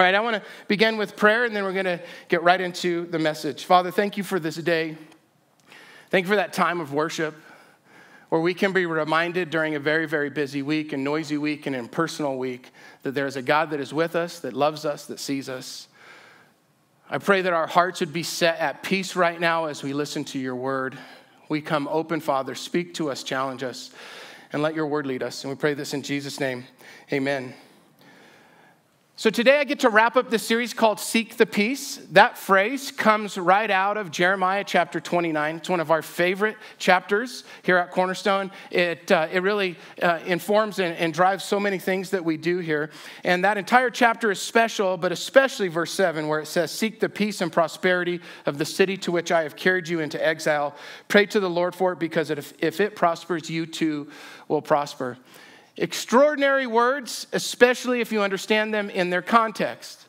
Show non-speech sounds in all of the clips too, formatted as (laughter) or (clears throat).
All right, I want to begin with prayer and then we're going to get right into the message. Father, thank you for this day. Thank you for that time of worship where we can be reminded during a very, very busy week and noisy week and impersonal week that there is a God that is with us, that loves us, that sees us. I pray that our hearts would be set at peace right now as we listen to your word. We come open, Father. Speak to us, challenge us, and let your word lead us. And we pray this in Jesus' name. Amen. So today I get to wrap up this series called Seek the Peace. That phrase comes right out of Jeremiah chapter 29. It's one of our favorite chapters here at Cornerstone. It, uh, it really uh, informs and, and drives so many things that we do here. And that entire chapter is special, but especially verse 7, where it says, Seek the peace and prosperity of the city to which I have carried you into exile. Pray to the Lord for it, because if, if it prospers, you too will prosper. Extraordinary words, especially if you understand them in their context.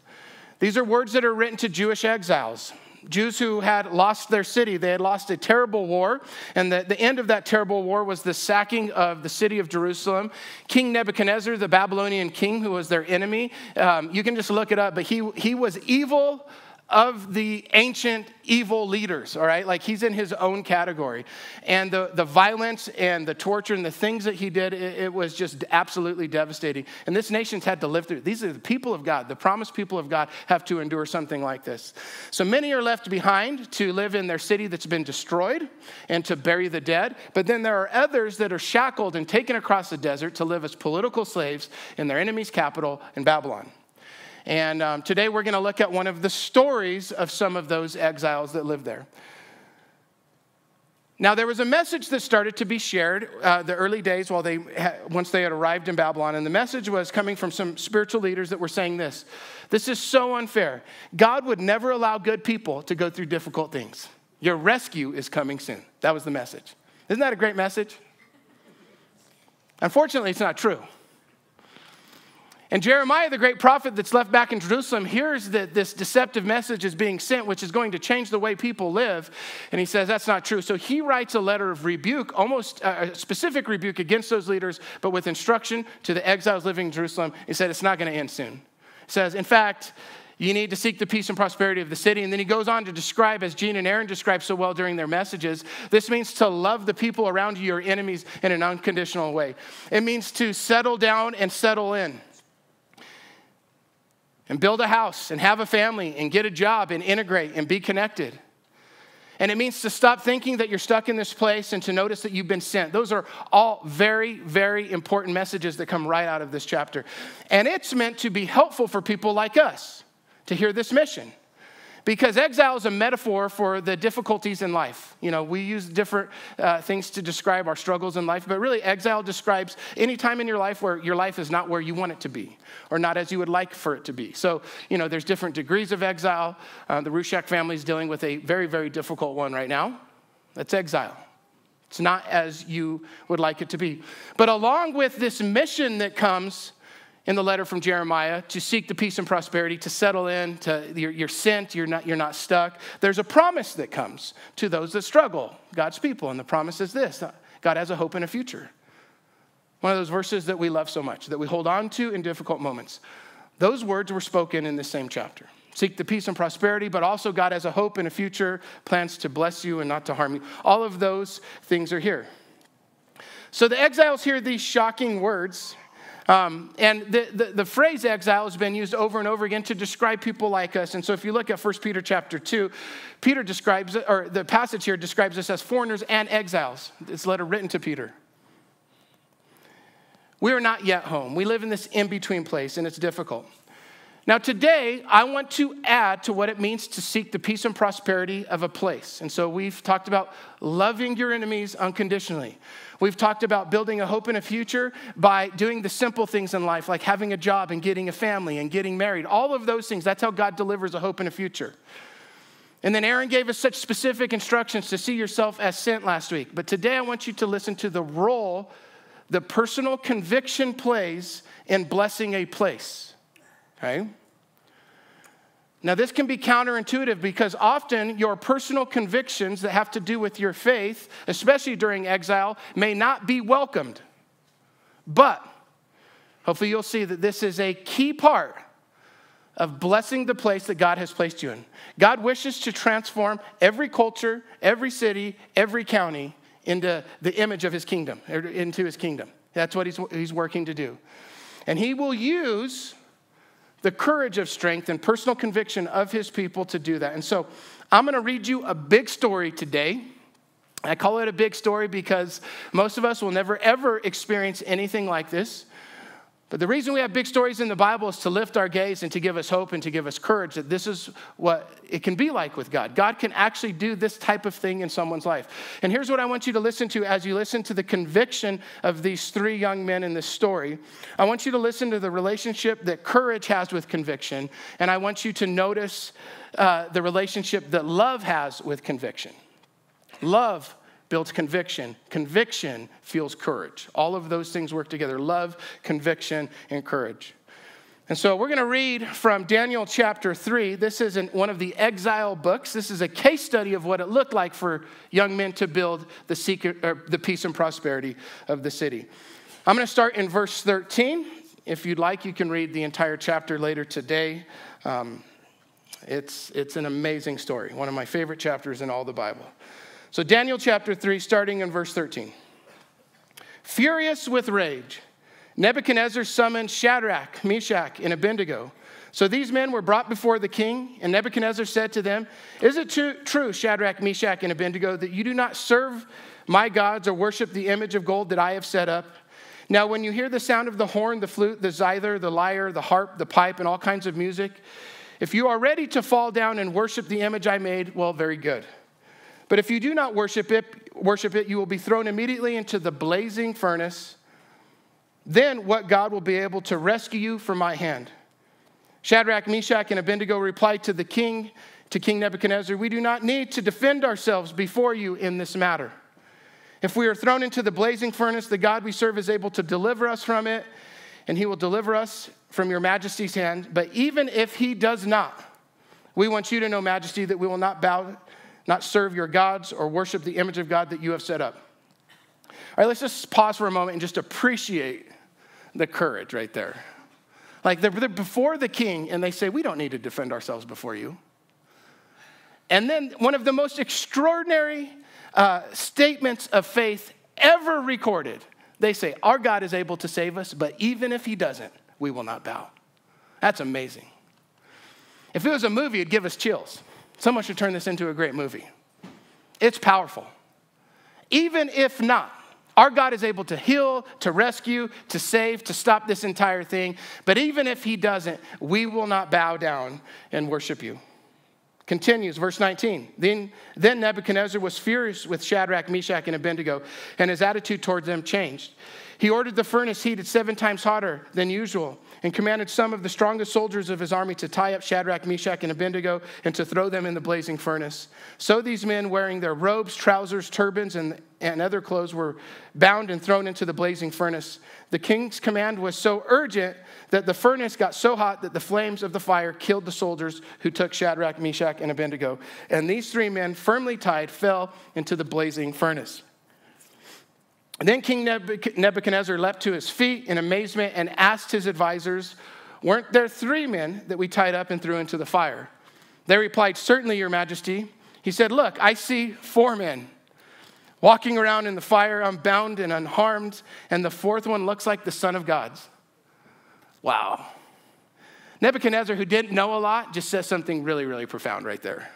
These are words that are written to Jewish exiles. Jews who had lost their city. They had lost a terrible war, and the, the end of that terrible war was the sacking of the city of Jerusalem. King Nebuchadnezzar, the Babylonian king who was their enemy, um, you can just look it up, but he, he was evil of the ancient evil leaders, all right? Like he's in his own category. And the, the violence and the torture and the things that he did, it, it, was just absolutely devastating. And this nation's had to live through. These are the people of God, the promised people of God have to endure something like this. So many are left behind to live in their city that's been destroyed and to bury the dead. But then there are others that are shackled and taken across the desert to live as political slaves in their enemy's capital in Babylon. And um, today we're going to look at one of the stories of some of those exiles that lived there. Now, there was a message that started to be shared uh, the early days while they once they had arrived in Babylon, and the message was coming from some spiritual leaders that were saying this: "This is so unfair. God would never allow good people to go through difficult things. Your rescue is coming soon." That was the message. Isn't that a great message? Unfortunately, it's not true. And Jeremiah, the great prophet that's left back in Jerusalem, hears that this deceptive message is being sent, which is going to change the way people live. And he says that's not true. So he writes a letter of rebuke, almost uh, a specific rebuke against those leaders, but with instruction to the exiles living in Jerusalem. He said it's not going to end soon. He says, in fact, you need to seek the peace and prosperity of the city. And then he goes on to describe, as Gene and Aaron described so well during their messages, this means to love the people around you, your enemies, in an unconditional way. It means to settle down and settle in and build a house and have a family and get a job and integrate and be connected. And it means to stop thinking that you're stuck in this place and to notice that you've been sent. Those are all very, very important messages that come right out of this chapter. And it's meant to be helpful for people like us to hear this mission because exile is a metaphor for the difficulties in life. You know, we use different uh, things to describe our struggles in life, but really, exile describes any time in your life where your life is not where you want it to be or not as you would like for it to be. So, you know, there's different degrees of exile. Uh, the Rushak family is dealing with a very, very difficult one right now. That's exile. It's not as you would like it to be. But along with this mission that comes, in the letter from Jeremiah to seek the peace and prosperity, to settle in, to you're, you're, sent, you're not, you're not stuck. There's a promise that comes to those that struggle, God's people. And the promise is this God has a hope and a future. One of those verses that we love so much, that we hold on to in difficult moments. Those words were spoken in this same chapter. Seek the peace and prosperity, but also God has a hope and a future, plans to bless you and not to harm you. All of those things are here. So the exiles hear these shocking words um, and the, the, the, phrase exile has been used over and over again to describe people like us. And so if you look at 1 Peter chapter 2, Peter describes, or the passage here describes us as foreigners and exiles. This letter written to Peter. We are not yet home. We live in this in between place, and it's difficult. Now, today, I want to add to what it means to seek the peace and prosperity of a place. And so, we've talked about loving your enemies unconditionally. We've talked about building a hope and a future by doing the simple things in life, like having a job and getting a family and getting married. All of those things, that's how God delivers a hope and a future. And then Aaron gave us such specific instructions to see yourself as sent last week. But today, I want you to listen to the role the personal conviction plays in blessing a place. Now, this can be counterintuitive because often your personal convictions that have to do with your faith, especially during exile, may not be welcomed. But hopefully, you'll see that this is a key part of blessing the place that God has placed you in. God wishes to transform every culture, every city, every county into the image of his kingdom, into his kingdom. That's what he's, he's working to do. And he will use the courage of strength and personal conviction of his people to do that. And so I'm going to read you a big story today. I call it a big story because most of us will never ever experience anything like this. But the reason we have big stories in the Bible is to lift our gaze and to give us hope and to give us courage that this is what it can be like with God. God can actually do this type of thing in someone's life. And here's what I want you to listen to as you listen to the conviction of these three young men in this story. I want you to listen to the relationship that courage has with conviction, and I want you to notice uh, the relationship that love has with conviction. Love builds conviction. Conviction fuels courage. All of those things work together love, conviction, and courage. And so we're going to read from Daniel chapter 3. This is one of the exile books. This is a case study of what it looked like for young men to build the, secret, the peace and prosperity of the city. I'm going to start in verse 13. If you'd like, you can read the entire chapter later today. Um, it's, it's an amazing story, one of my favorite chapters in all the Bible. So, Daniel chapter 3, starting in verse 13. Furious with rage, Nebuchadnezzar summoned Shadrach, Meshach, and Abednego. So these men were brought before the king, and Nebuchadnezzar said to them, Is it true, true, Shadrach, Meshach, and Abednego, that you do not serve my gods or worship the image of gold that I have set up? Now, when you hear the sound of the horn, the flute, the zither, the lyre, the harp, the pipe, and all kinds of music, if you are ready to fall down and worship the image I made, well, very good. But if you do not worship it, worship it, you will be thrown immediately into the blazing furnace. Then what God will be able to rescue you from my hand? Shadrach, Meshach, and Abednego replied to the king, to King Nebuchadnezzar, We do not need to defend ourselves before you in this matter. If we are thrown into the blazing furnace, the God we serve is able to deliver us from it, and he will deliver us from your majesty's hand. But even if he does not, we want you to know, majesty, that we will not bow not serve your gods or worship the image of God that you have set up. All right, let's just pause for a moment and just appreciate the courage right there. Like they're, before the king and they say, We don't need to defend ourselves before you. And then one of the most extraordinary uh, statements of faith ever recorded they say, Our God is able to save us, but even if he doesn't, we will not bow. That's amazing. If it was a movie, it'd give us chills. Someone should turn this into a great movie. It's powerful. Even if not, our God is able to heal, to rescue, to save, to stop this entire thing. But even if He doesn't, we will not bow down and worship you. Continues, verse 19. Then, then Nebuchadnezzar was furious with Shadrach, Meshach, and Abednego, and his attitude towards them changed. He ordered the furnace heated seven times hotter than usual and commanded some of the strongest soldiers of his army to tie up Shadrach, Meshach, and Abednego and to throw them in the blazing furnace. So these men, wearing their robes, trousers, turbans, and, and other clothes, were bound and thrown into the blazing furnace. The king's command was so urgent that the furnace got so hot that the flames of the fire killed the soldiers who took Shadrach, Meshach, and Abednego. And these three men, firmly tied, fell into the blazing furnace. Then King Nebuchadnezzar leapt to his feet in amazement and asked his advisors, Weren't there three men that we tied up and threw into the fire? They replied, Certainly, Your Majesty. He said, Look, I see four men walking around in the fire, unbound and unharmed, and the fourth one looks like the Son of God's. Wow. Nebuchadnezzar, who didn't know a lot, just says something really, really profound right there.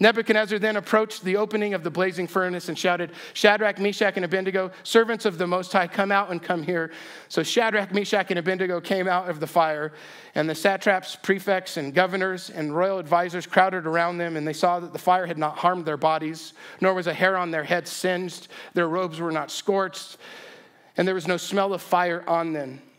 Nebuchadnezzar then approached the opening of the blazing furnace and shouted, Shadrach, Meshach, and Abednego, servants of the Most High, come out and come here. So Shadrach, Meshach, and Abednego came out of the fire, and the satraps, prefects, and governors and royal advisors crowded around them, and they saw that the fire had not harmed their bodies, nor was a hair on their heads singed, their robes were not scorched, and there was no smell of fire on them.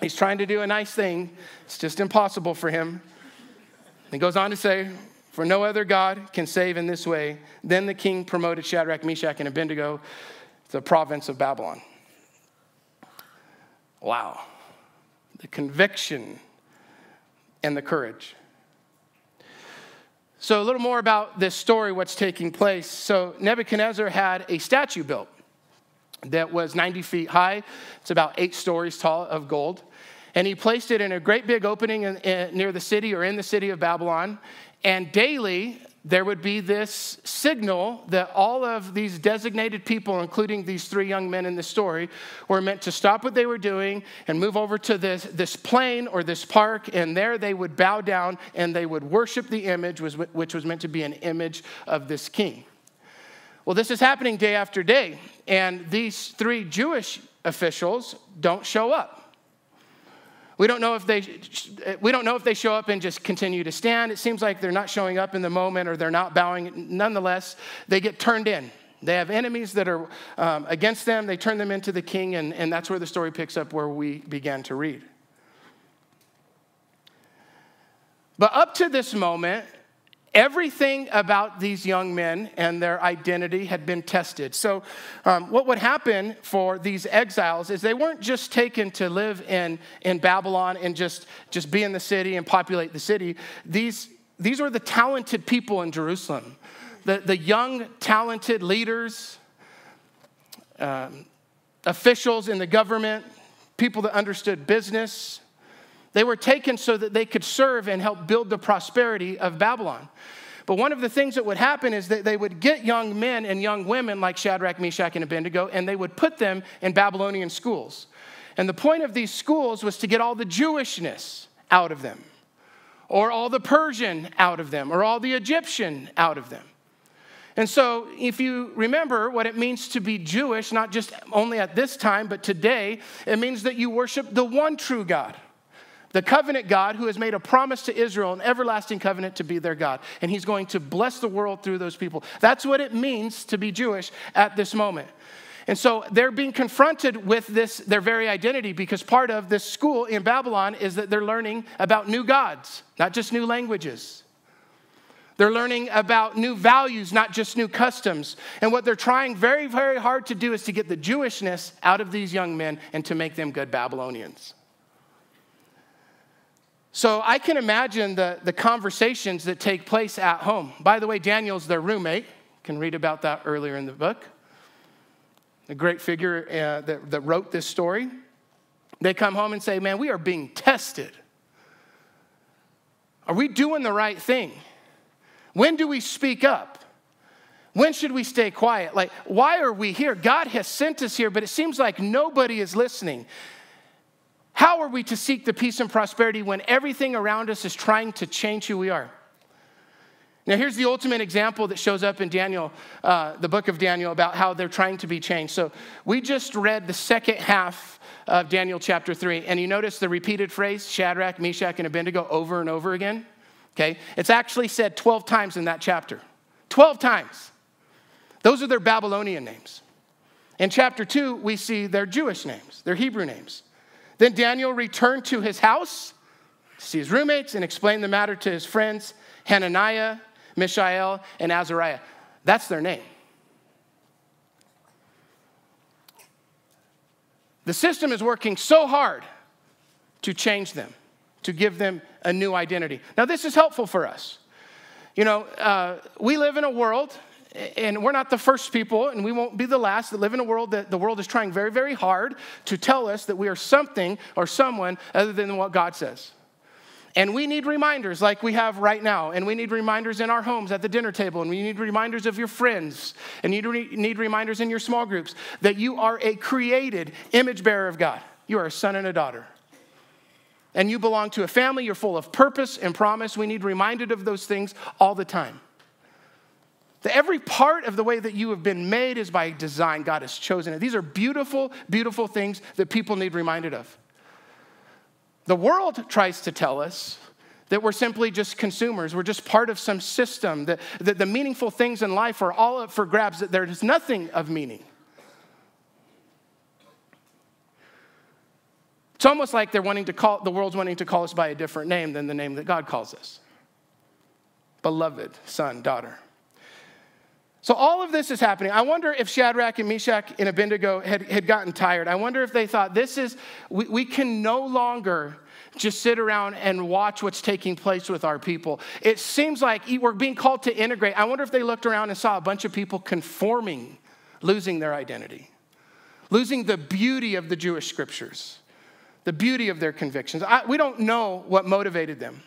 He's trying to do a nice thing, it's just impossible for him. He goes on to say, For no other God can save in this way. Then the king promoted Shadrach, Meshach, and Abednego to the province of Babylon. Wow. The conviction and the courage. So, a little more about this story, what's taking place. So, Nebuchadnezzar had a statue built that was 90 feet high, it's about eight stories tall of gold. And he placed it in a great big opening in, in, near the city or in the city of Babylon. And daily, there would be this signal that all of these designated people, including these three young men in the story, were meant to stop what they were doing and move over to this, this plain or this park, and there they would bow down and they would worship the image, which was meant to be an image of this king. Well, this is happening day after day, and these three Jewish officials don't show up. We don't know if they we don't know if they show up and just continue to stand. It seems like they're not showing up in the moment or they're not bowing. Nonetheless, they get turned in. They have enemies that are um, against them. They turn them into the king, and, and that's where the story picks up where we began to read. But up to this moment, Everything about these young men and their identity had been tested. So, um, what would happen for these exiles is they weren't just taken to live in, in Babylon and just, just be in the city and populate the city. These, these were the talented people in Jerusalem, the, the young, talented leaders, um, officials in the government, people that understood business. They were taken so that they could serve and help build the prosperity of Babylon. But one of the things that would happen is that they would get young men and young women like Shadrach, Meshach, and Abednego, and they would put them in Babylonian schools. And the point of these schools was to get all the Jewishness out of them, or all the Persian out of them, or all the Egyptian out of them. And so, if you remember what it means to be Jewish, not just only at this time, but today, it means that you worship the one true God the covenant God who has made a promise to Israel, an everlasting covenant to be their God. And he's going to bless the world through those people. That's what it means to be Jewish at this moment. And so they're being confronted with this, their very identity, because part of this school in Babylon is that they're learning about new gods, not just new languages. They're learning about new values, not just new customs. And what they're trying very, very hard to do is to get the Jewishness out of these young men and to make them good Babylonians. So I can imagine the, the conversations that take place at home. By the way, Daniel's their roommate. You can read about that earlier in the book. A great figure uh, that, that wrote this story. They come home and say, Man, we are being tested. Are we doing the right thing? When do we speak up? When should we stay quiet? Like, why are we here? God has sent us here, but it seems like nobody is listening. How are we to seek the peace and prosperity when everything around us is trying to change who we are? Now, here's the ultimate example that shows up in Daniel, uh, the book of Daniel, about how they're trying to be changed. So, we just read the second half of Daniel chapter 3, and you notice the repeated phrase Shadrach, Meshach, and Abednego over and over again? Okay? It's actually said 12 times in that chapter. 12 times. Those are their Babylonian names. In chapter 2, we see their Jewish names, their Hebrew names. Then Daniel returned to his house to see his roommates and explain the matter to his friends Hananiah, Mishael, and Azariah. That's their name. The system is working so hard to change them, to give them a new identity. Now, this is helpful for us. You know, uh, we live in a world and we're not the first people, and we won't be the last that live in a world that the world is trying very, very hard to tell us that we are something or someone other than what God says. And we need reminders like we have right now. And we need reminders in our homes at the dinner table. And we need reminders of your friends. And you need reminders in your small groups that you are a created image bearer of God. You are a son and a daughter. And you belong to a family. You're full of purpose and promise. We need reminded of those things all the time. That every part of the way that you have been made is by design. God has chosen it. These are beautiful, beautiful things that people need reminded of. The world tries to tell us that we're simply just consumers. We're just part of some system, that, that the meaningful things in life are all up for grabs, that there is nothing of meaning. It's almost like they're wanting to call, the world's wanting to call us by a different name than the name that God calls us. beloved son, daughter. So all of this is happening. I wonder if Shadrach and Meshach and Abednego had, had gotten tired. I wonder if they thought, this is, we, we can no longer just sit around and watch what's taking place with our people. It seems like we're being called to integrate. I wonder if they looked around and saw a bunch of people conforming, losing their identity, losing the beauty of the Jewish scriptures, the beauty of their convictions. I, we don't know what motivated them.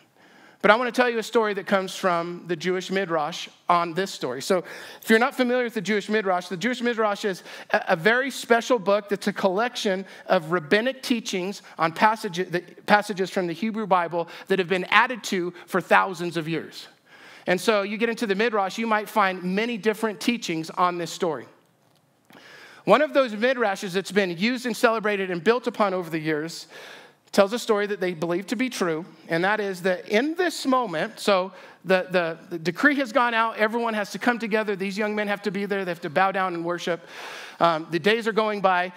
But I want to tell you a story that comes from the Jewish Midrash on this story. So, if you're not familiar with the Jewish Midrash, the Jewish Midrash is a, very special book that's a collection of rabbinic teachings on passages, passages from the Hebrew Bible that have been added to for thousands of years. And so, you get into the Midrash, you might find many different teachings on this story. One of those midrashes that's been used and celebrated and built upon over the years tells a story that they believe to be true, and that is that in this moment, so the, the, the, decree has gone out, everyone has to come together, these young men have to be there, they have to bow down and worship. Um, the days are going by.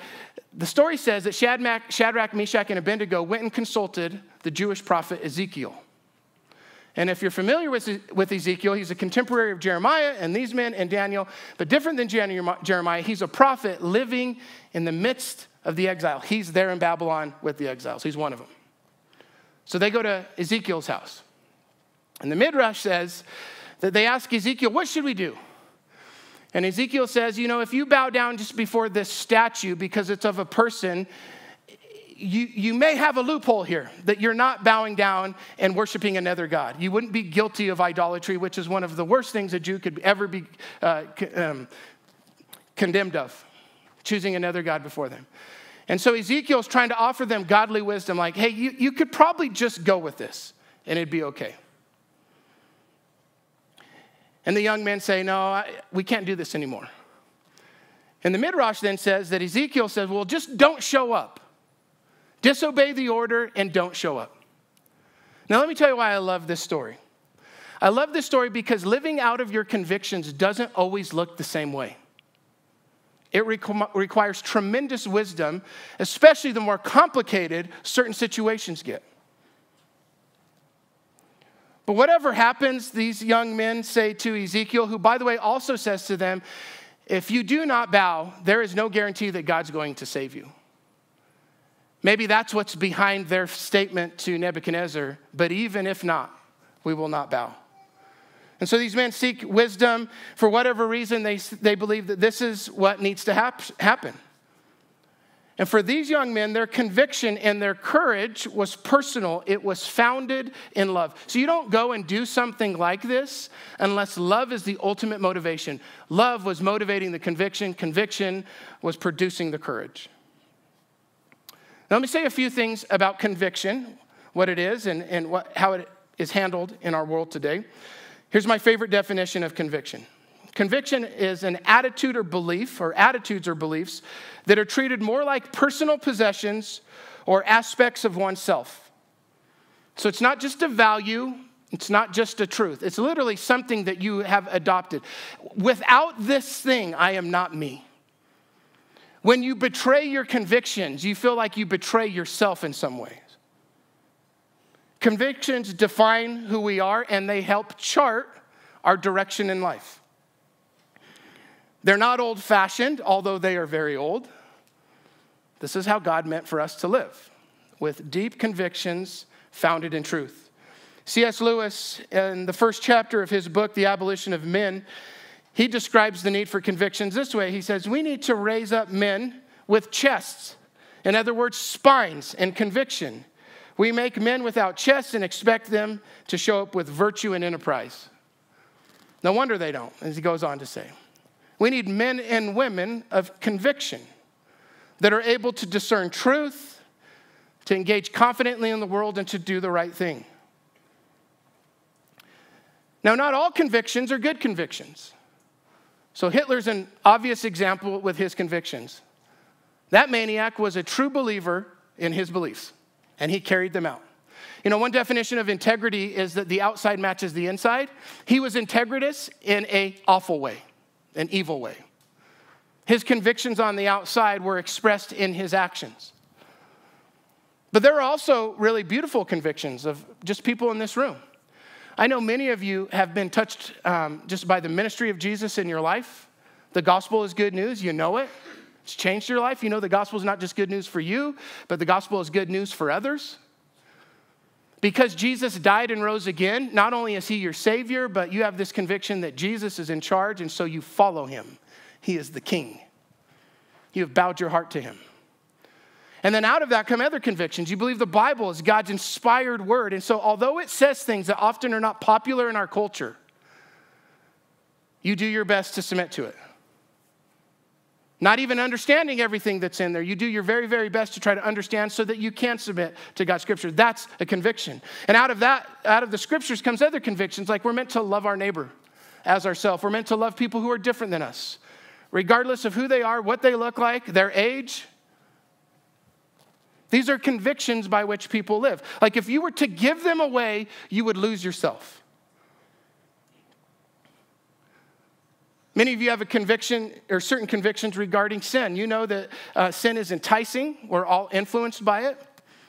The story says that Shadrach, Shadrach, Meshach, and Abednego went and consulted the Jewish prophet Ezekiel. And if you're familiar with, with Ezekiel, he's a contemporary of Jeremiah and these men and Daniel, but different than Jeremiah, he's a prophet living in the midst of the exile. He's there in Babylon with the exiles. He's one of them. So they go to Ezekiel's house. And the Midrash says that they ask Ezekiel, What should we do? And Ezekiel says, You know, if you bow down just before this statue because it's of a person, you, you may have a loophole here that you're not bowing down and worshiping another God. You wouldn't be guilty of idolatry, which is one of the worst things a Jew could ever be uh, um, condemned of choosing another God before them. And so Ezekiel's trying to offer them godly wisdom, like, hey, you, you could probably just go with this and it'd be okay. And the young men say, no, I, we can't do this anymore. And the Midrash then says that Ezekiel says, well, just don't show up. Disobey the order and don't show up. Now, let me tell you why I love this story. I love this story because living out of your convictions doesn't always look the same way. It requ- requires tremendous wisdom, especially the more complicated certain situations get. But whatever happens, these young men say to Ezekiel, who, by the way, also says to them, if you do not bow, there is no guarantee that God's going to save you. Maybe that's what's behind their statement to Nebuchadnezzar, but even if not, we will not bow. And so these men seek wisdom. For whatever reason, they, they believe that this is what needs to hap- happen. And for these young men, their conviction and their courage was personal. It was founded in love. So you don't go and do something like this unless love is the ultimate motivation. Love was motivating the conviction, conviction was producing the courage. Now, let me say a few things about conviction, what it is, and, and what, how it is handled in our world today. Here's my favorite definition of conviction conviction is an attitude or belief, or attitudes or beliefs, that are treated more like personal possessions or aspects of oneself. So it's not just a value, it's not just a truth. It's literally something that you have adopted. Without this thing, I am not me. When you betray your convictions, you feel like you betray yourself in some way. Convictions define who we are and they help chart our direction in life. They're not old fashioned, although they are very old. This is how God meant for us to live, with deep convictions founded in truth. C.S. Lewis, in the first chapter of his book, The Abolition of Men, he describes the need for convictions this way. He says, We need to raise up men with chests, in other words, spines and conviction we make men without chests and expect them to show up with virtue and enterprise. No wonder they don't, as he goes on to say. We need men and women of conviction that are able to discern truth, to engage confidently in the world, and to do the right thing. Now, not all convictions are good convictions. So, Hitler's an obvious example with his convictions. That maniac was a true believer in his beliefs and he carried them out. You know, one definition of integrity is that the outside matches the inside. He was integritous in a awful way, an evil way. His convictions on the outside were expressed in his actions. But there are also really beautiful convictions of just people in this room. I know many of you have been touched um, just by the ministry of Jesus in your life. The gospel is good news, you know it. It's changed your life. You know the gospel is not just good news for you, but the gospel is good news for others. Because Jesus died and rose again, not only is he your Savior, but you have this conviction that Jesus is in charge, and so you follow him. He is the King. You have bowed your heart to him. And then out of that come other convictions. You believe the Bible is God's inspired word. And so, although it says things that often are not popular in our culture, you do your best to submit to it. Not even understanding everything that's in there. You do your very, very best to try to understand so that you can submit to God's scripture. That's a conviction. And out of that, out of the scriptures comes other convictions, like we're meant to love our neighbor as ourselves. We're meant to love people who are different than us, regardless of who they are, what they look like, their age, these are convictions by which people live. Like if you were to give them away, you would lose yourself. Many of you have a conviction or certain convictions regarding sin. You know that uh, sin is enticing, we're all influenced by it.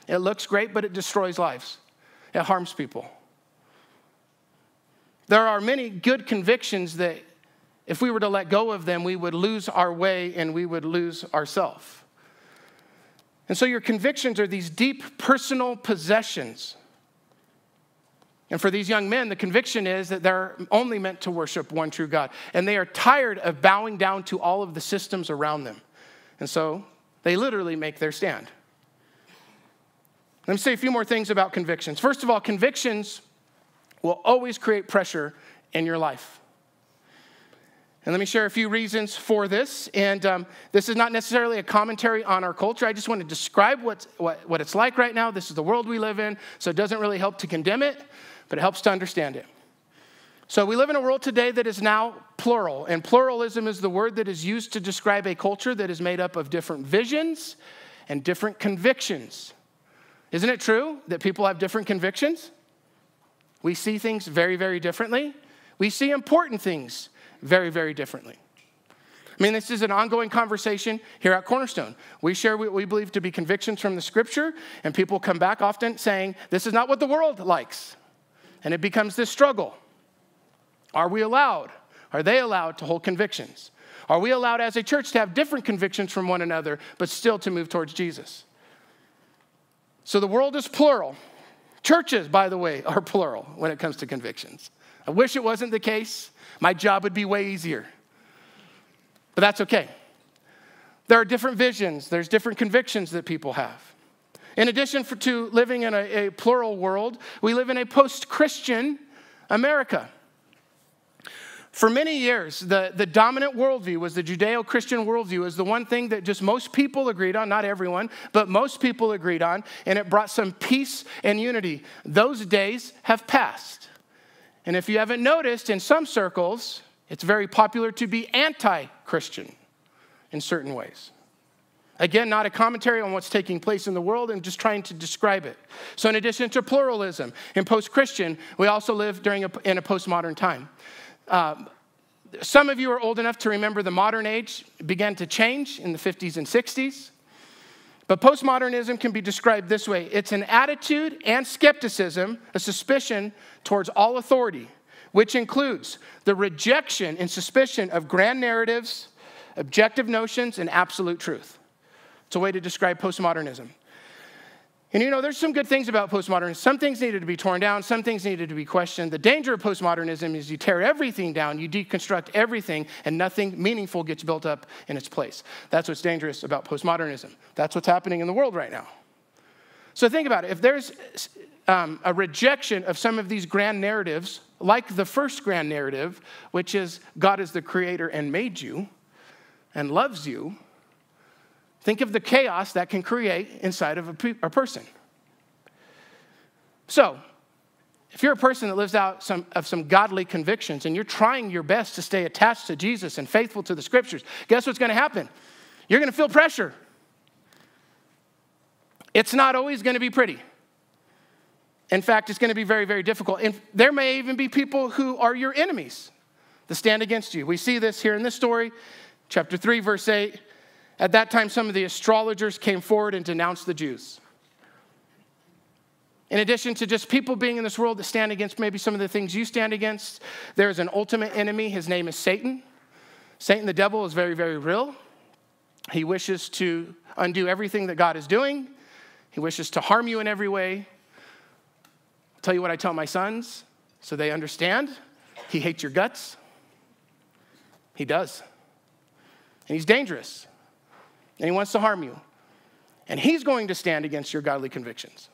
It looks great, but it destroys lives, it harms people. There are many good convictions that if we were to let go of them, we would lose our way and we would lose ourselves. And so your convictions are these deep personal possessions. And for these young men, the conviction is that they're only meant to worship one true God. And they are tired of bowing down to all of the systems around them. And so they literally make their stand. Let me say a few more things about convictions. First of all, convictions will always create pressure in your life. And let me share a few reasons for this. And um, this is not necessarily a commentary on our culture. I just want to describe what, what it's like right now. This is the world we live in, so it doesn't really help to condemn it, but it helps to understand it. So we live in a world today that is now plural, and pluralism is the word that is used to describe a culture that is made up of different visions and different convictions. Isn't it true that people have different convictions? We see things very, very differently. We see important things very, very differently. I mean, this is an ongoing conversation here at Cornerstone. We share what we believe to be convictions from the scripture, and people come back often saying, This is not what the world likes. And it becomes this struggle. Are we allowed? Are they allowed to hold convictions? Are we allowed as a church to have different convictions from one another, but still to move towards Jesus? So the world is plural. Churches, by the way, (laughs) are plural when it comes to convictions. I wish it wasn't the case. My job would be way easier. But that's okay. There are different visions, there's different convictions that people have. In addition for, to living in a, a plural world, we live in a post Christian America. For many years, the, the dominant worldview was the Judeo Christian worldview, is the one thing that just most people agreed on, not everyone, but most people agreed on, and it brought some peace and unity. Those days have passed. And if you haven't noticed, in some circles, it's very popular to be anti Christian in certain ways. Again, not a commentary on what's taking place in the world and just trying to describe it. So, in addition to pluralism in post Christian, we also live during a, in a postmodern time. Um, some of you are old enough to remember the modern age began to change in the 50s and 60s. But postmodernism can be described this way it's an attitude and skepticism, a suspicion towards all authority, which includes the rejection and suspicion of grand narratives, objective notions, and absolute truth. It's a way to describe postmodernism. And you know, there's some good things about postmodernism. Some things needed to be torn down, some things needed to be questioned. The danger of postmodernism is you tear everything down, you deconstruct everything, and nothing meaningful gets built up in its place. That's what's dangerous about postmodernism. That's what's happening in the world right now. So think about it. If there's um, a rejection of some of these grand narratives, like the first grand narrative, which is God is the creator and made you and loves you, Think of the chaos that can create inside of a, pe- a person. So, if you're a person that lives out some, of some godly convictions and you're trying your best to stay attached to Jesus and faithful to the scriptures, guess what's going to happen? You're going to feel pressure. It's not always going to be pretty. In fact, it's going to be very, very difficult. And there may even be people who are your enemies that stand against you. We see this here in this story, chapter 3, verse 8. At that time, some of the astrologers came forward and denounced the Jews. In addition to just people being in this world that stand against maybe some of the things you stand against, there is an ultimate enemy. His name is Satan. Satan, the devil, is very, very real. He wishes to undo everything that God is doing, he wishes to harm you in every way. I'll tell you what I tell my sons so they understand. He hates your guts. He does. And he's dangerous. And he wants to harm you. And he's going to stand against your godly convictions.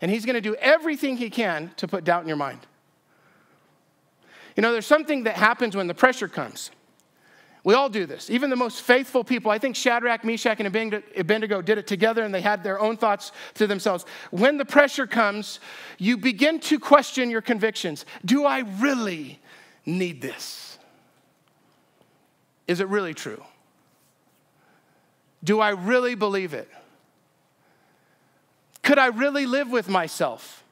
And he's going to do everything he can to put doubt in your mind. You know, there's something that happens when the pressure comes. We all do this. Even the most faithful people, I think Shadrach, Meshach, and Abednego did it together and they had their own thoughts to themselves. When the pressure comes, you begin to question your convictions. Do I really need this? Is it really true? Do I really believe it? Could I really live with myself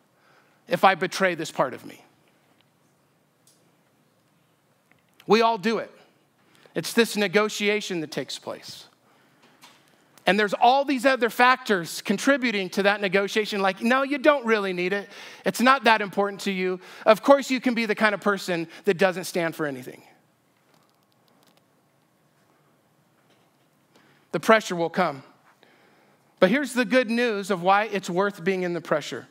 if I betray this part of me? We all do it. It's this negotiation that takes place. And there's all these other factors contributing to that negotiation, like, no, you don't really need it. It's not that important to you. Of course, you can be the kind of person that doesn't stand for anything. The pressure will come. But here's the good news of why it's worth being in the pressure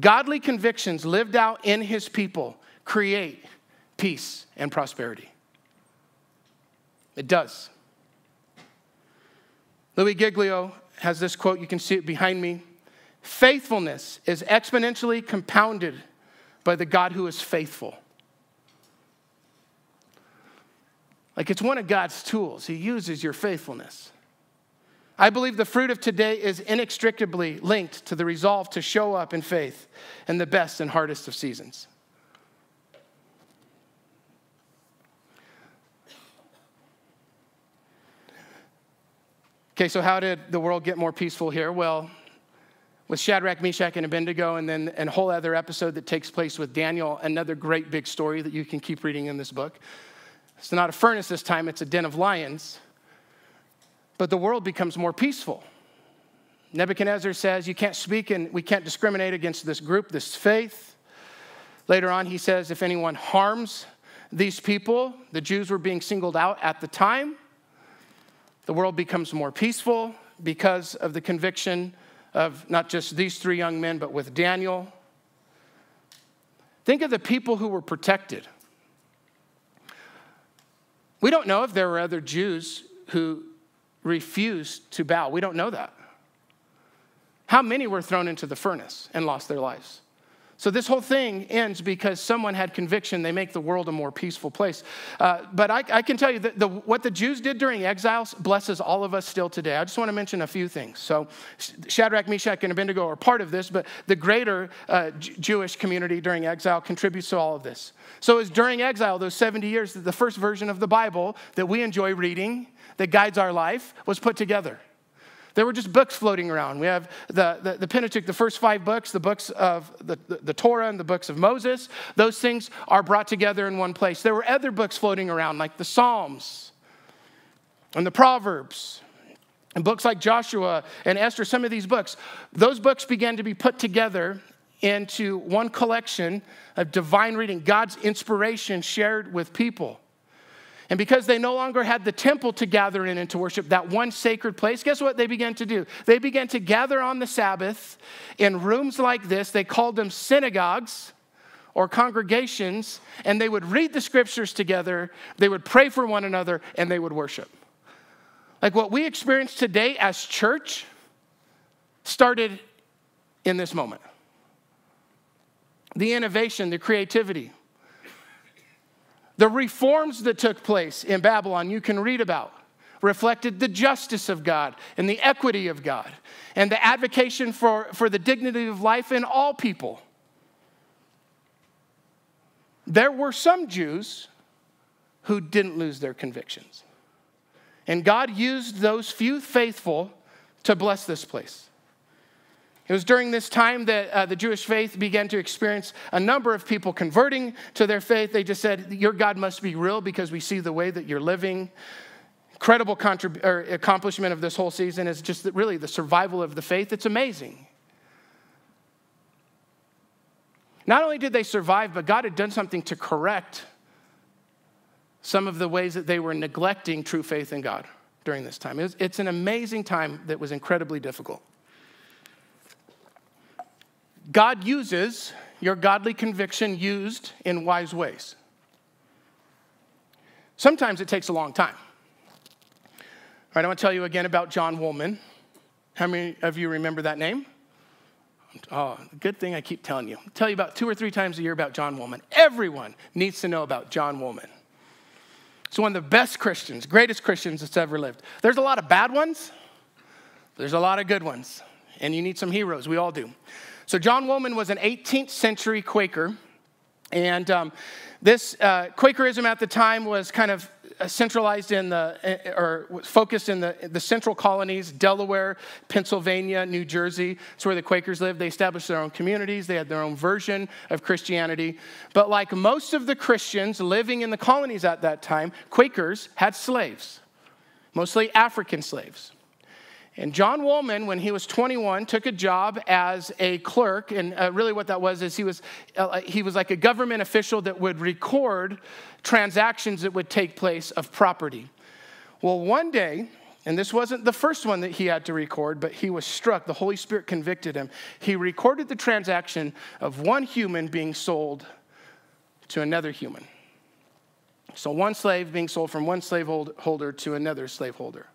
godly convictions lived out in his people create peace and prosperity. It does. Louie Giglio has this quote, you can see it behind me. Faithfulness is exponentially compounded by the God who is faithful. Like it's one of God's tools. He uses your faithfulness. I believe the fruit of today is inextricably linked to the resolve to show up in faith in the best and hardest of seasons. Okay, so how did the world get more peaceful here? Well, with Shadrach, Meshach, and Abednego, and then a whole other episode that takes place with Daniel, another great big story that you can keep reading in this book. It's not a furnace this time, it's a den of lions. But the world becomes more peaceful. Nebuchadnezzar says, You can't speak and we can't discriminate against this group, this faith. Later on, he says, If anyone harms these people, the Jews were being singled out at the time. The world becomes more peaceful because of the conviction of not just these three young men, but with Daniel. Think of the people who were protected. We don't know if there were other Jews who refused to bow. We don't know that. How many were thrown into the furnace and lost their lives? So this whole thing ends because someone had conviction. They make the world a more peaceful place. Uh, but I, I, can tell you that the, what the Jews did during exiles blesses all of us still today. I just want to mention a few things. So Shadrach, Meshach, and Abednego are part of this, but the greater uh, J- Jewish community during exile contributes to all of this. So it's during exile, those 70 years, that the first version of the Bible that we enjoy reading, that guides our life, was put together. There were just books floating around. We have the, the, the Pentateuch, the first five books, the books of the, the, the Torah and the books of Moses. Those things are brought together in one place. There were other books floating around, like the Psalms and the Proverbs and books like Joshua and Esther, some of these books. Those books began to be put together into one collection of divine reading, God's inspiration shared with people. And because they no longer had the temple to gather in and to worship, that one sacred place, guess what they began to do? They began to gather on the Sabbath in rooms like this. They called them synagogues or congregations, and they would read the scriptures together, they would pray for one another, and they would worship. Like what we experience today as church started in this moment. The innovation, the creativity. The reforms that took place in Babylon, you can read about, reflected the justice of God and the equity of God and the advocacy for, for the dignity of life in all people. There were some Jews who didn't lose their convictions. And God used those few faithful to bless this place. It was during this time that uh, the Jewish faith began to experience a number of people converting to their faith. They just said, Your God must be real because we see the way that you're living. Incredible contrib- accomplishment of this whole season is just really the survival of the faith. It's amazing. Not only did they survive, but God had done something to correct some of the ways that they were neglecting true faith in God during this time. it's an amazing time that was incredibly difficult. God uses your godly conviction used in wise ways. Sometimes it takes a long time. All right, I want to tell you again about John Woolman. How many of you remember that name? Oh, good thing I keep telling you. I'll tell you about two or three times a year about John Woolman. Everyone needs to know about John Woolman. He's one of the best Christians, greatest Christians that's ever lived. There's a lot of bad ones, there's a lot of good ones, and you need some heroes. We all do. So, John Woolman was an 18th century Quaker, and um, this uh, Quakerism at the time was kind of uh, centralized in the, uh, or focused in the, the central colonies, Delaware, Pennsylvania, New Jersey. That's where the Quakers lived. They established their own communities. They had their own version of Christianity. But like most of the Christians living in the colonies at that time, Quakers had slaves, mostly African slaves. And John Woolman, when he was 21, took a job as a clerk. And uh, really, what that was is he was, uh, he was like a government official that would record transactions that would take place of property. Well, one day, and this wasn't the first one that he had to record, but he was struck. The Holy Spirit convicted him. He recorded the transaction of one human being sold to another human. So, one slave being sold from one slaveholder to another slaveholder.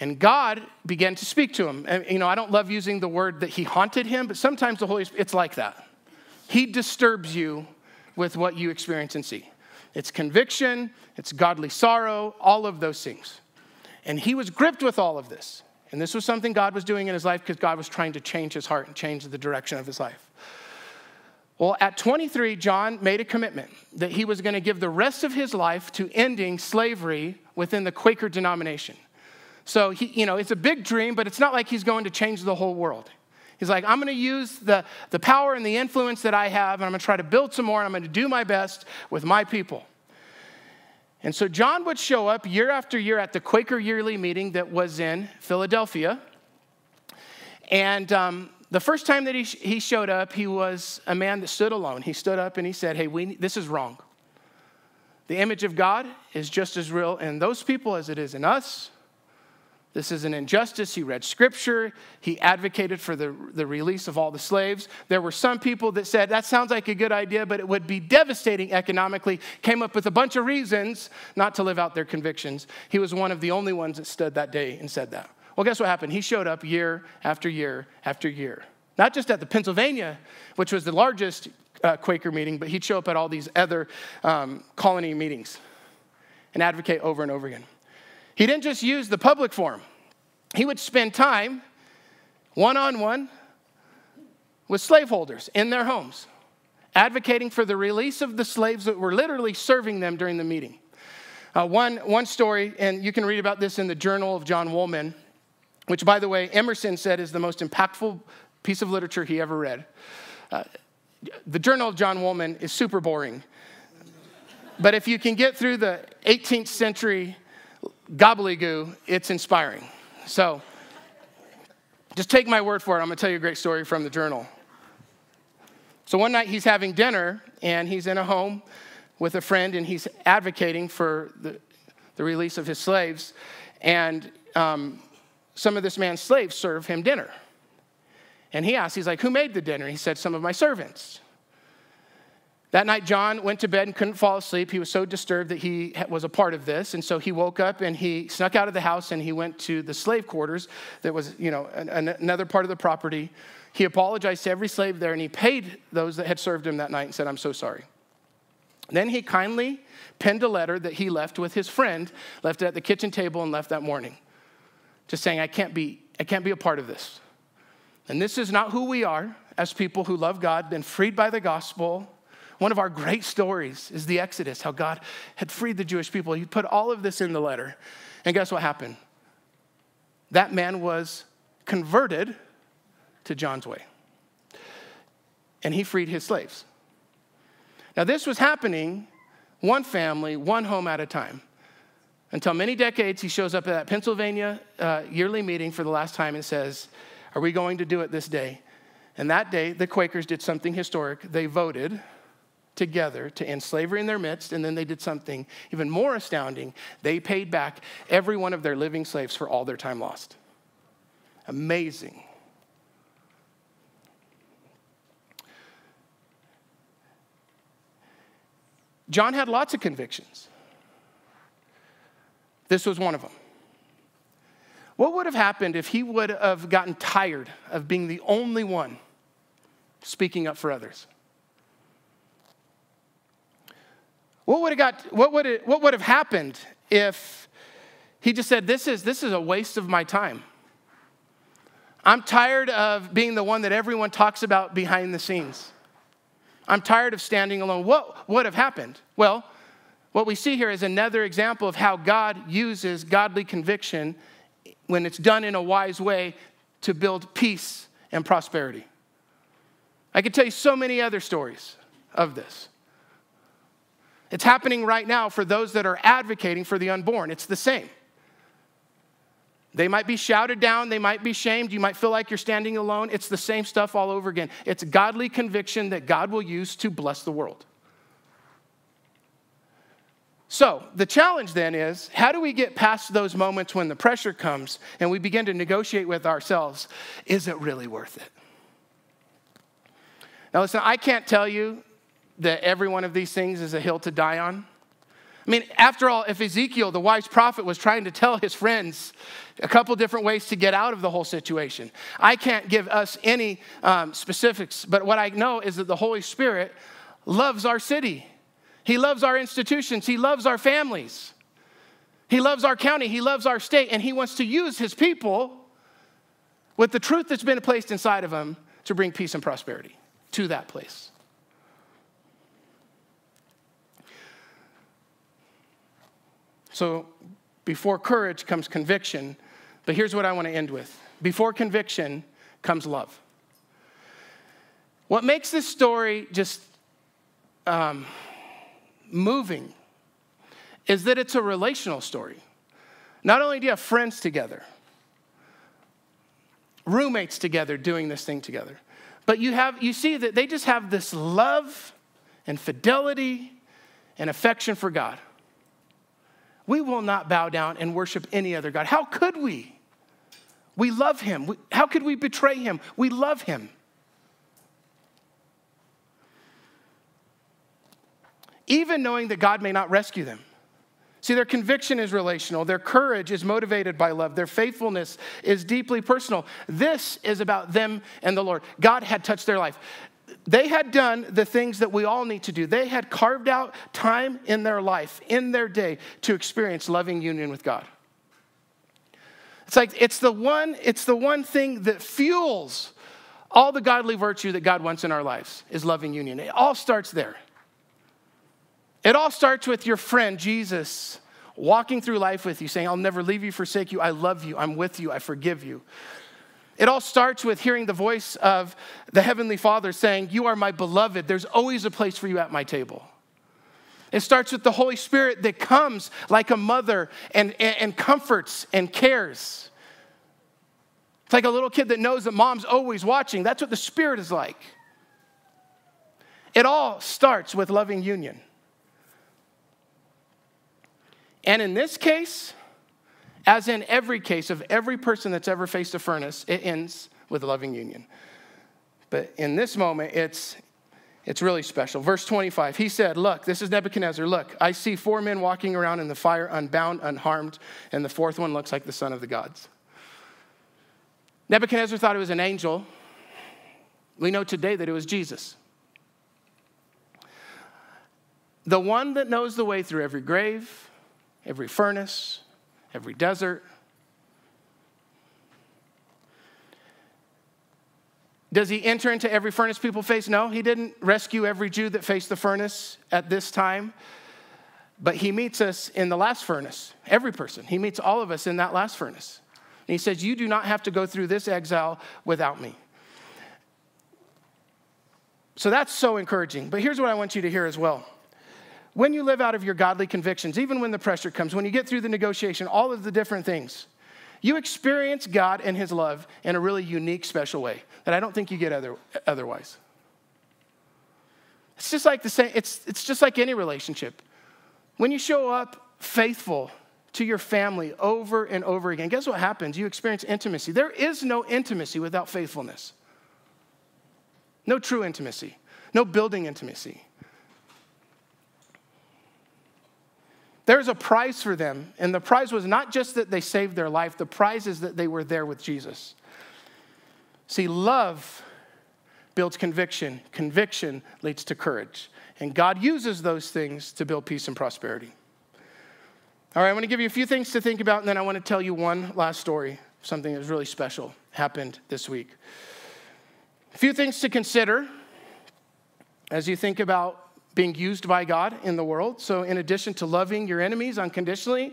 And God began to speak to him. And, you know, I don't love using the word that he haunted him, but sometimes the Holy Spirit, it's like that. He disturbs you with what you experience and see. It's conviction, it's godly sorrow, all of those things. And he was gripped with all of this. And this was something God was doing in his life because God was trying to change his heart and change the direction of his life. Well, at 23, John made a commitment that he was going to give the rest of his life to ending slavery within the Quaker denomination. So, he, you know, it's a big dream, but it's not like he's going to change the whole world. He's like, I'm going to use the, the power and the influence that I have, and I'm going to try to build some more, and I'm going to do my best with my people. And so John would show up year after year at the Quaker yearly meeting that was in Philadelphia. And um, the first time that he, he showed up, he was a man that stood alone. He stood up and he said, Hey, we, this is wrong. The image of God is just as real in those people as it is in us. This is an injustice. He read scripture. He advocated for the, the release of all the slaves. There were some people that said, that sounds like a good idea, but it would be devastating economically, came up with a bunch of reasons not to live out their convictions. He was one of the only ones that stood that day and said that. Well, guess what happened? He showed up year after year after year. Not just at the Pennsylvania, which was the largest uh, Quaker meeting, but he'd show up at all these other um, colony meetings and advocate over and over again. He didn't just use the public forum, he would spend time one on one with slaveholders in their homes, advocating for the release of the slaves that were literally serving them during the meeting. Uh, one, one story, and you can read about this in the Journal of John Woolman, which, by the way, Emerson said is the most impactful piece of literature he ever read. Uh, the Journal of John Woolman is super boring. But if you can get through the 18th century gobbledygoo, it's inspiring. So just take my word for it. I'm going to tell you a great story from the journal. So one night he's having dinner and he's in a home with a friend and he's advocating for the, the release of his slaves. And um, some of this man's slaves serve him dinner. And he asks, he's like, Who made the dinner? He said, Some of my servants. That night, John went to bed and couldn't fall asleep. He was so disturbed that he was a part of this. And so he woke up and he snuck out of the house and he went to the slave quarters that was, you know, an, another part of the property. He apologized to every slave there and he paid those that had served him that night and said, I'm so sorry. Then he kindly penned a letter that he left with his friend, left it at the kitchen table and left that morning, just saying, I can't be, I can't be a part of this. And this is not who we are as people who love God, been freed by the gospel one of our great stories is the Exodus, how God had freed the Jewish people. He put all of this in the letter. And guess what happened? That man was converted to John's way. And he freed his slaves. Now, this was happening one family, one home at a time. Until many decades, he shows up at that Pennsylvania uh, yearly meeting for the last time and says, Are we going to do it this day? And that day, the Quakers did something historic. They voted together to end slavery in their midst, and then they did something even more astounding. They paid back every one of their living slaves for all their time lost. Amazing. John had lots of convictions. This was one of them. What would have happened if he would have gotten tired of being the only one speaking up for others? What would have, got, what would, it, what would have happened if he just said, this is, this is a waste of my time? I'm tired of being the one that everyone talks about behind the scenes. I'm tired of standing alone. What would have happened? Well, what we see here is another example of how God uses godly conviction when it's done in a wise way to build peace and prosperity. I could tell you so many other stories of this. It's happening right now for those that are advocating for the unborn. It's the same. They might be shouted down, they might be shamed, you might feel like you're standing alone. It's the same stuff all over again. It's godly conviction that God will use to bless the world. So, the challenge then is how do we get past those moments when the pressure comes and we begin to negotiate with ourselves? Is it really worth it? Now, listen, I can't tell you that every one of these things is a hill to die on. I mean, after all, if Ezekiel, the wise prophet, was trying to tell his friends a couple different ways to get out of the whole situation, I can't give us any um, specifics, but what I know is that the Holy Spirit loves our city. He loves our institutions. He loves our families. He loves our county. He loves our state. And He wants to use His people with the truth that's been placed inside of them to bring peace and prosperity to that place. So before courage comes conviction, but here's what I want to end with. Before conviction comes love. What makes this story just um, moving is that it's a relational story. Not only do you have friends together, roommates together doing this thing together, but you have you see that they just have this love and fidelity and affection for God. We will not bow down and worship any other God. How could we? We love him. How could we betray him? We love him. Even knowing that God may not rescue them. See, their conviction is relational. Their courage is motivated by love. Their faithfulness is deeply personal. This is about them and the Lord. God had touched their life they had done the things that we all need to do. They had carved out time in their life, in their day, to experience loving union with God. It's like it's the one, it's the one thing that fuels all the godly virtue that God wants in our lives is loving union. It all starts there. It all starts with your friend Jesus walking through life with you, saying, I'll never leave you, forsake you. I love you. I'm with you. I forgive you. It all starts with hearing the voice of the Heavenly Father saying, You are my beloved. There's always a place for you at my table. It starts with the Holy Spirit that comes like a mother and, and, and, comforts and cares. It's like a little kid that knows that mom's always watching. That's what the Spirit is like. It all starts with loving union. And in this case, as in every case of every person that's ever faced a furnace, it ends with a loving union. But in this moment, it's, it's really special. Verse 25, he said, Look, this is Nebuchadnezzar. Look, I see four men walking around in the fire, unbound, unharmed, and the fourth one looks like the son of the gods. Nebuchadnezzar thought it was an angel. We know today that it was Jesus. The one that knows the way through every grave, every furnace, every desert. Does he enter into every furnace people face? No, he didn't rescue every Jew that faced the furnace at this time. But he meets us in the last furnace, every person. He meets all of us in that last furnace. And he says, You do not have to go through this exile without me. So that's so encouraging. But here's what I want you to hear as well when you live out of your godly convictions, even when the pressure comes, when you get through the negotiation, all of the different things, you experience God and His love in a really unique, special way that I don't think you get other, otherwise. It's just like the same, it's, it's just like any relationship. When you show up faithful to your family over and over again, guess what happens? You experience intimacy. There is no intimacy without faithfulness. No true intimacy, no building intimacy. There's a prize for them, and the prize was not just that they saved their life, the prize is that they were there with Jesus. See, love builds conviction, conviction leads to courage. And God uses those things to build peace and prosperity. All right, I want to give you a few things to think about, and then I want to tell you one last story, something that was really special happened this week. A few things to consider as you think about being used by God in the world. So, in addition to loving your enemies unconditionally,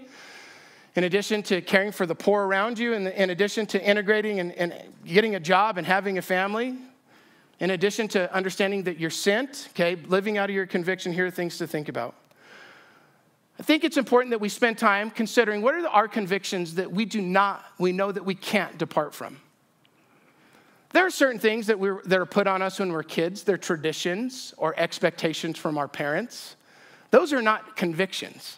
in addition to caring for the poor around you, and in addition to integrating and, and getting a job and having a family, in addition to understanding that you're sent, okay, living out of your conviction, here are things to think about. I think it's important that we spend time considering what are our convictions that we do not, we know that we can't depart from. There are certain things that, that are put on us when we're kids. They're traditions or expectations from our parents. Those are not convictions.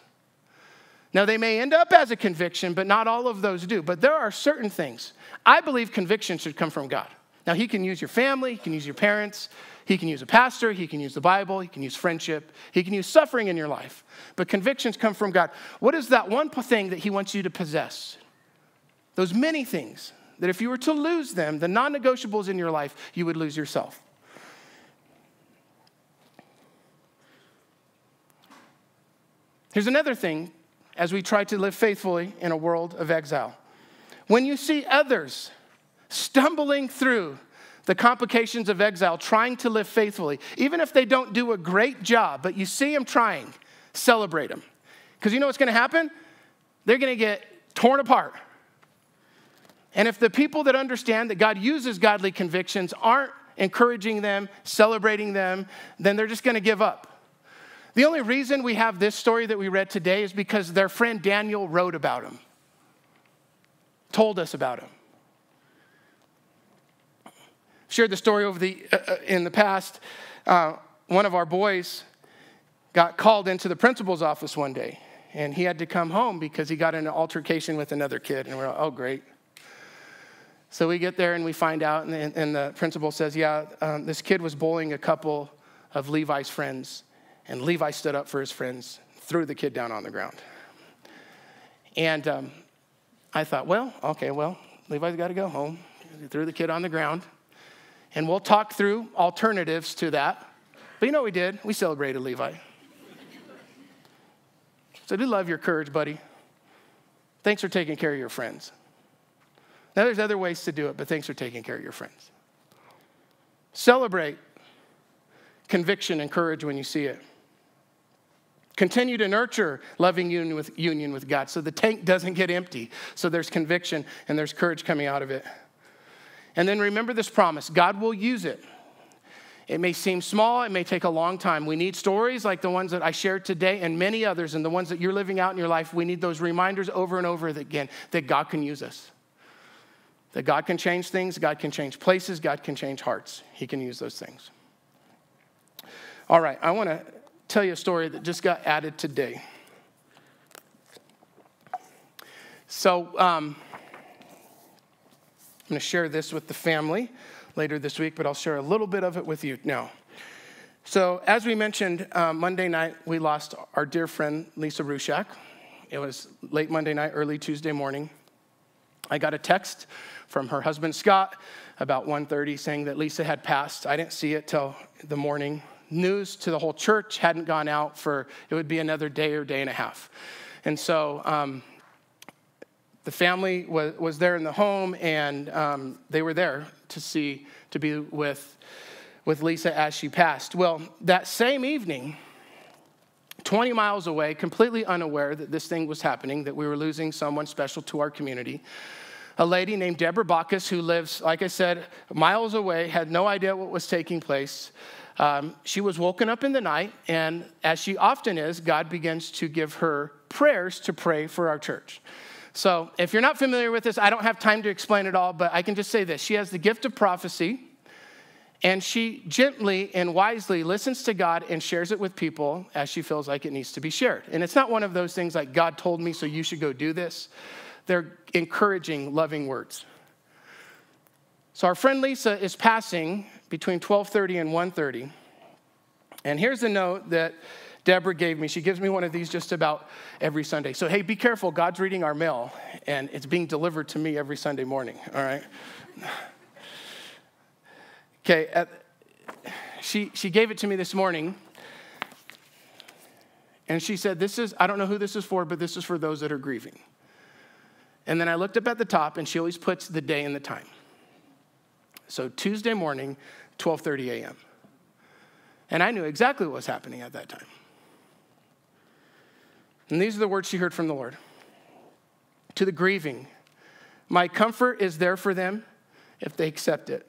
Now, they may end up as a conviction, but not all of those do. But there are certain things. I believe conviction should come from God. Now, He can use your family, He can use your parents, He can use a pastor, He can use the Bible, He can use friendship, He can use suffering in your life. But convictions come from God. What is that one thing that He wants you to possess? Those many things that if you were to lose them, the non negotiables in your life, you would lose yourself. Here's another thing as we try to live faithfully in a world of exile. When you see others stumbling through the complications of exile, trying to live faithfully, even if they don't do a great job, but you see them trying, celebrate them. Because you know what's going to happen? They're going to get torn apart. And if the people that understand that God uses godly convictions aren't encouraging them, celebrating them, then they're just going to give up. The only reason we have this story that we read today is because their friend Daniel wrote about him, told us about him. Shared the story over the uh, uh in the past. Uh, one of our boys got called into the principal's office one day, and he had to come home because he got in an altercation with another kid. And we're like, oh, great. So we get there and we find out, and, and the principal says, Yeah, um, this kid was bullying a couple of Levi's friends. And Levi stood up for his friends, threw the kid down on the ground. And um, I thought, Well, okay, well, Levi's got to go home. He threw the kid on the ground. And we'll talk through alternatives to that. But you know what we did? We celebrated Levi. so I do love your courage, buddy. Thanks for taking care of your friends. Now, there's other ways to do it, but thanks for taking care of your friends. Celebrate conviction and courage when you see it. Continue to nurture loving union with, union with God so the tank doesn't get empty. So there's conviction and there's courage coming out of it. And then remember this promise God will use it. It may seem small, it may take a long time. We need stories like the ones that I shared today and many others, and the ones that you're living out in your life. We need those reminders over and over again that God can use us. That God can change things, God can change places, God can change hearts. He can use those things. All right, I want to tell you a story that just got added today. So, um, I'm going to share this with the family later this week, but I'll share a little bit of it with you now. So, as we mentioned, uh, Monday night, we lost our dear friend Lisa Rushak. It was late Monday night, early Tuesday morning. I got a text from her husband Scott about 1:30 saying that Lisa had passed. I didn't see it till the morning. News to the whole church hadn't gone out for it would be another day or day and a half, and so um, the family was, was there in the home, and um, they were there to see to be with with Lisa as she passed. Well, that same evening. 20 miles away, completely unaware that this thing was happening, that we were losing someone special to our community a lady named Deborah Bacchus who lives, like I said, miles away, had no idea what was taking place. Um, she was woken up in the night, and as she often is, God begins to give her prayers to pray for our church. So, if you're not familiar with this, I don't have time to explain it all, but I can just say this. She has the gift of prophecy, and she gently and wisely listens to God and shares it with people as she feels like it needs to be shared. And it's not one of those things like, God told me, so you should go do this. They're encouraging, loving words. So, our friend Lisa is passing between 1230 and 130. And here's a note that Deborah gave me. She gives me one of these just about every Sunday. So, hey, be careful. God's reading our mail, and it's being delivered to me every Sunday morning, all right? Okay, she, she gave it to me this morning, and she said, This is, I don't know who this is for, but this is for those that are grieving. And then I looked up at the top, and she always puts the day and the time. So Tuesday morning, 12:30 a.m. And I knew exactly what was happening at that time. And these are the words she heard from the Lord To the grieving, my comfort is there for them if they accept it.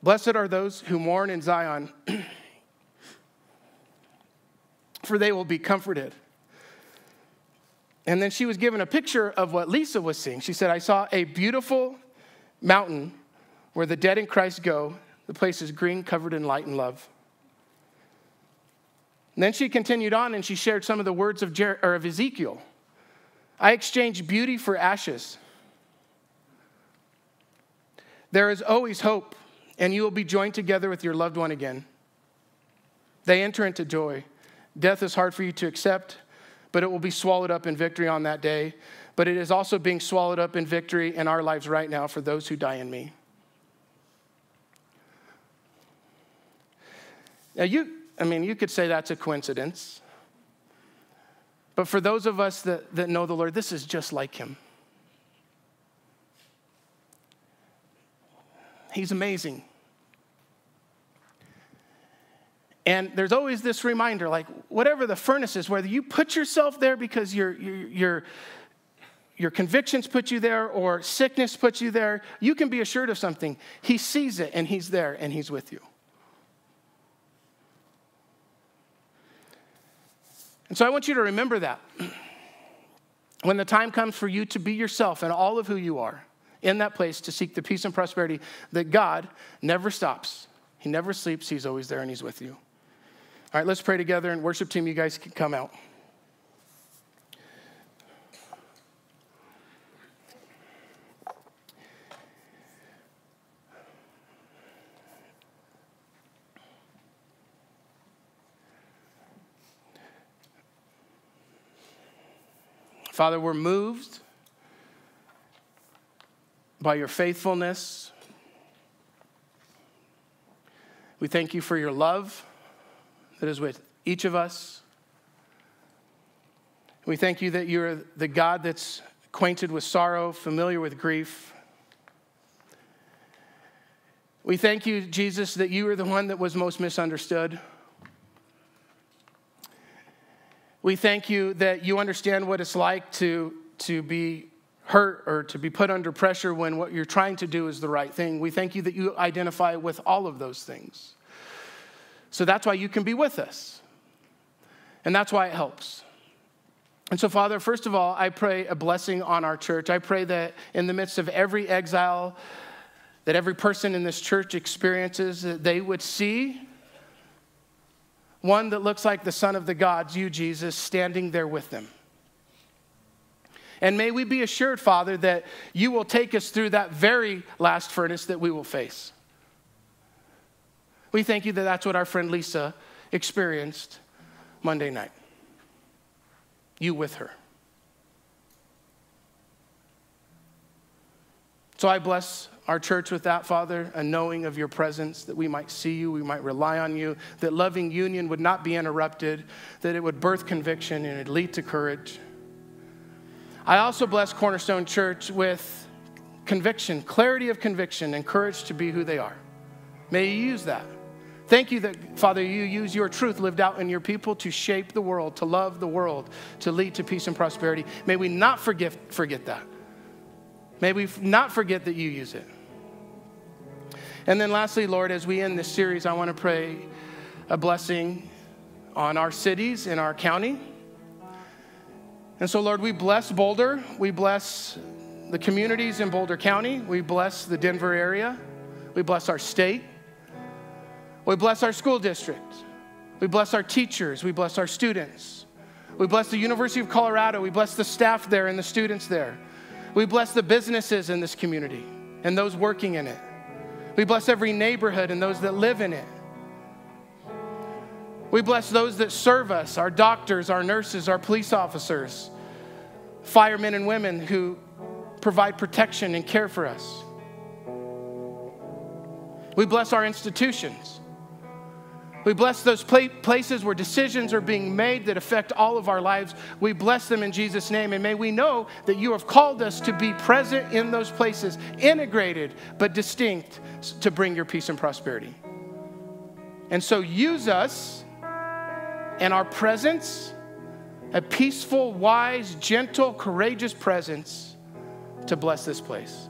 Blessed are those who mourn in Zion, (clears throat) for they will be comforted. And then she was given a picture of what Lisa was seeing. She said, I saw a beautiful mountain where the dead in Christ go. The place is green, covered in light and love. And then she continued on and she shared some of the words of, Jer- or of Ezekiel. I exchanged beauty for ashes. There is always hope, and you will be joined together with your loved one again. They enter into joy. Death is hard for you to accept, but it will be swallowed up in victory on that day. But it is also being swallowed up in victory in our lives right now for those who die in me. Now, you, I mean, you could say that's a coincidence. But for those of us that, that know the Lord, this is just like Him. He's amazing. And there's always this reminder like, whatever the furnace is, whether you put yourself there because your, your, your, your convictions put you there or sickness puts you there, you can be assured of something. He sees it and He's there and He's with you. And so I want you to remember that. (clears throat) When the time comes for you to be yourself and all of who you are in that place to seek the peace and prosperity, that God never stops. He never sleeps. He's always there and He's with you. All right, let's pray together and worship team, you guys can come out. Father, we're moved by your faithfulness. We thank you for your love that is with each of us. We thank you that you're the God that's acquainted with sorrow, familiar with grief. We thank you, Jesus, that you are the one that was most misunderstood. We thank you that you understand what it's like to, to be hurt or to be put under pressure when what you're trying to do is the right thing. We thank you that you identify with all of those things. So that's why you can be with us. And that's why it helps. And so, Father, first of all, I pray a blessing on our church. I pray that in the midst of every exile that every person in this church experiences, that they would see one that looks like the Son of the gods, you, Jesus, standing there with them. And may we be assured, Father, that you will take us through that very last furnace that we will face. We thank you that that's what our friend Lisa experienced Monday night. You with her. So I bless our church with that, Father, a knowing of your presence, that we might see you, we might rely on you, that loving union would not be interrupted, that it would birth conviction and it lead to courage. I also bless Cornerstone Church with conviction, clarity of conviction, and courage to be who they are. May you use that. Thank you that, Father, you use your truth lived out in your people to shape the world, to love the world, to lead to peace and prosperity. May we not forget, forget that. May we not forget that you use it. And then, lastly, Lord, as we end this series, I want to pray a blessing on our cities in our county. And so, Lord, we bless Boulder. We bless the communities in Boulder County. We bless the Denver area. We bless our state. We bless our school district. We bless our teachers. We bless our students. We bless the University of Colorado. We bless the staff there and the students there. We bless the businesses in this community and those working in it. We bless every neighborhood and those that live in it. We bless those that serve us our doctors, our nurses, our police officers, firemen and women who provide protection and care for us. We bless our institutions. We bless those places where decisions are being made that affect all of our lives. We bless them in Jesus' name. And may we know that you have called us to be present in those places, integrated but distinct, to bring your peace and prosperity. And so use us and our presence, a peaceful, wise, gentle, courageous presence, to bless this place.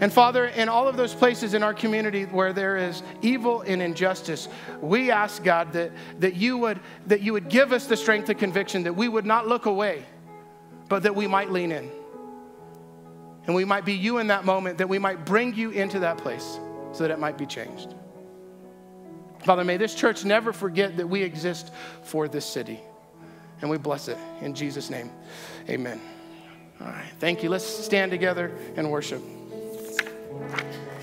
And Father, in all of those places in our community where there is evil and injustice, we ask God that, that, you would, that you would give us the strength of conviction, that we would not look away, but that we might lean in. And we might be you in that moment, that we might bring you into that place so that it might be changed. Father, may this church never forget that we exist for this city. And we bless it in Jesus' name. Amen. All right. Thank you. Let's stand together and worship. Thank you.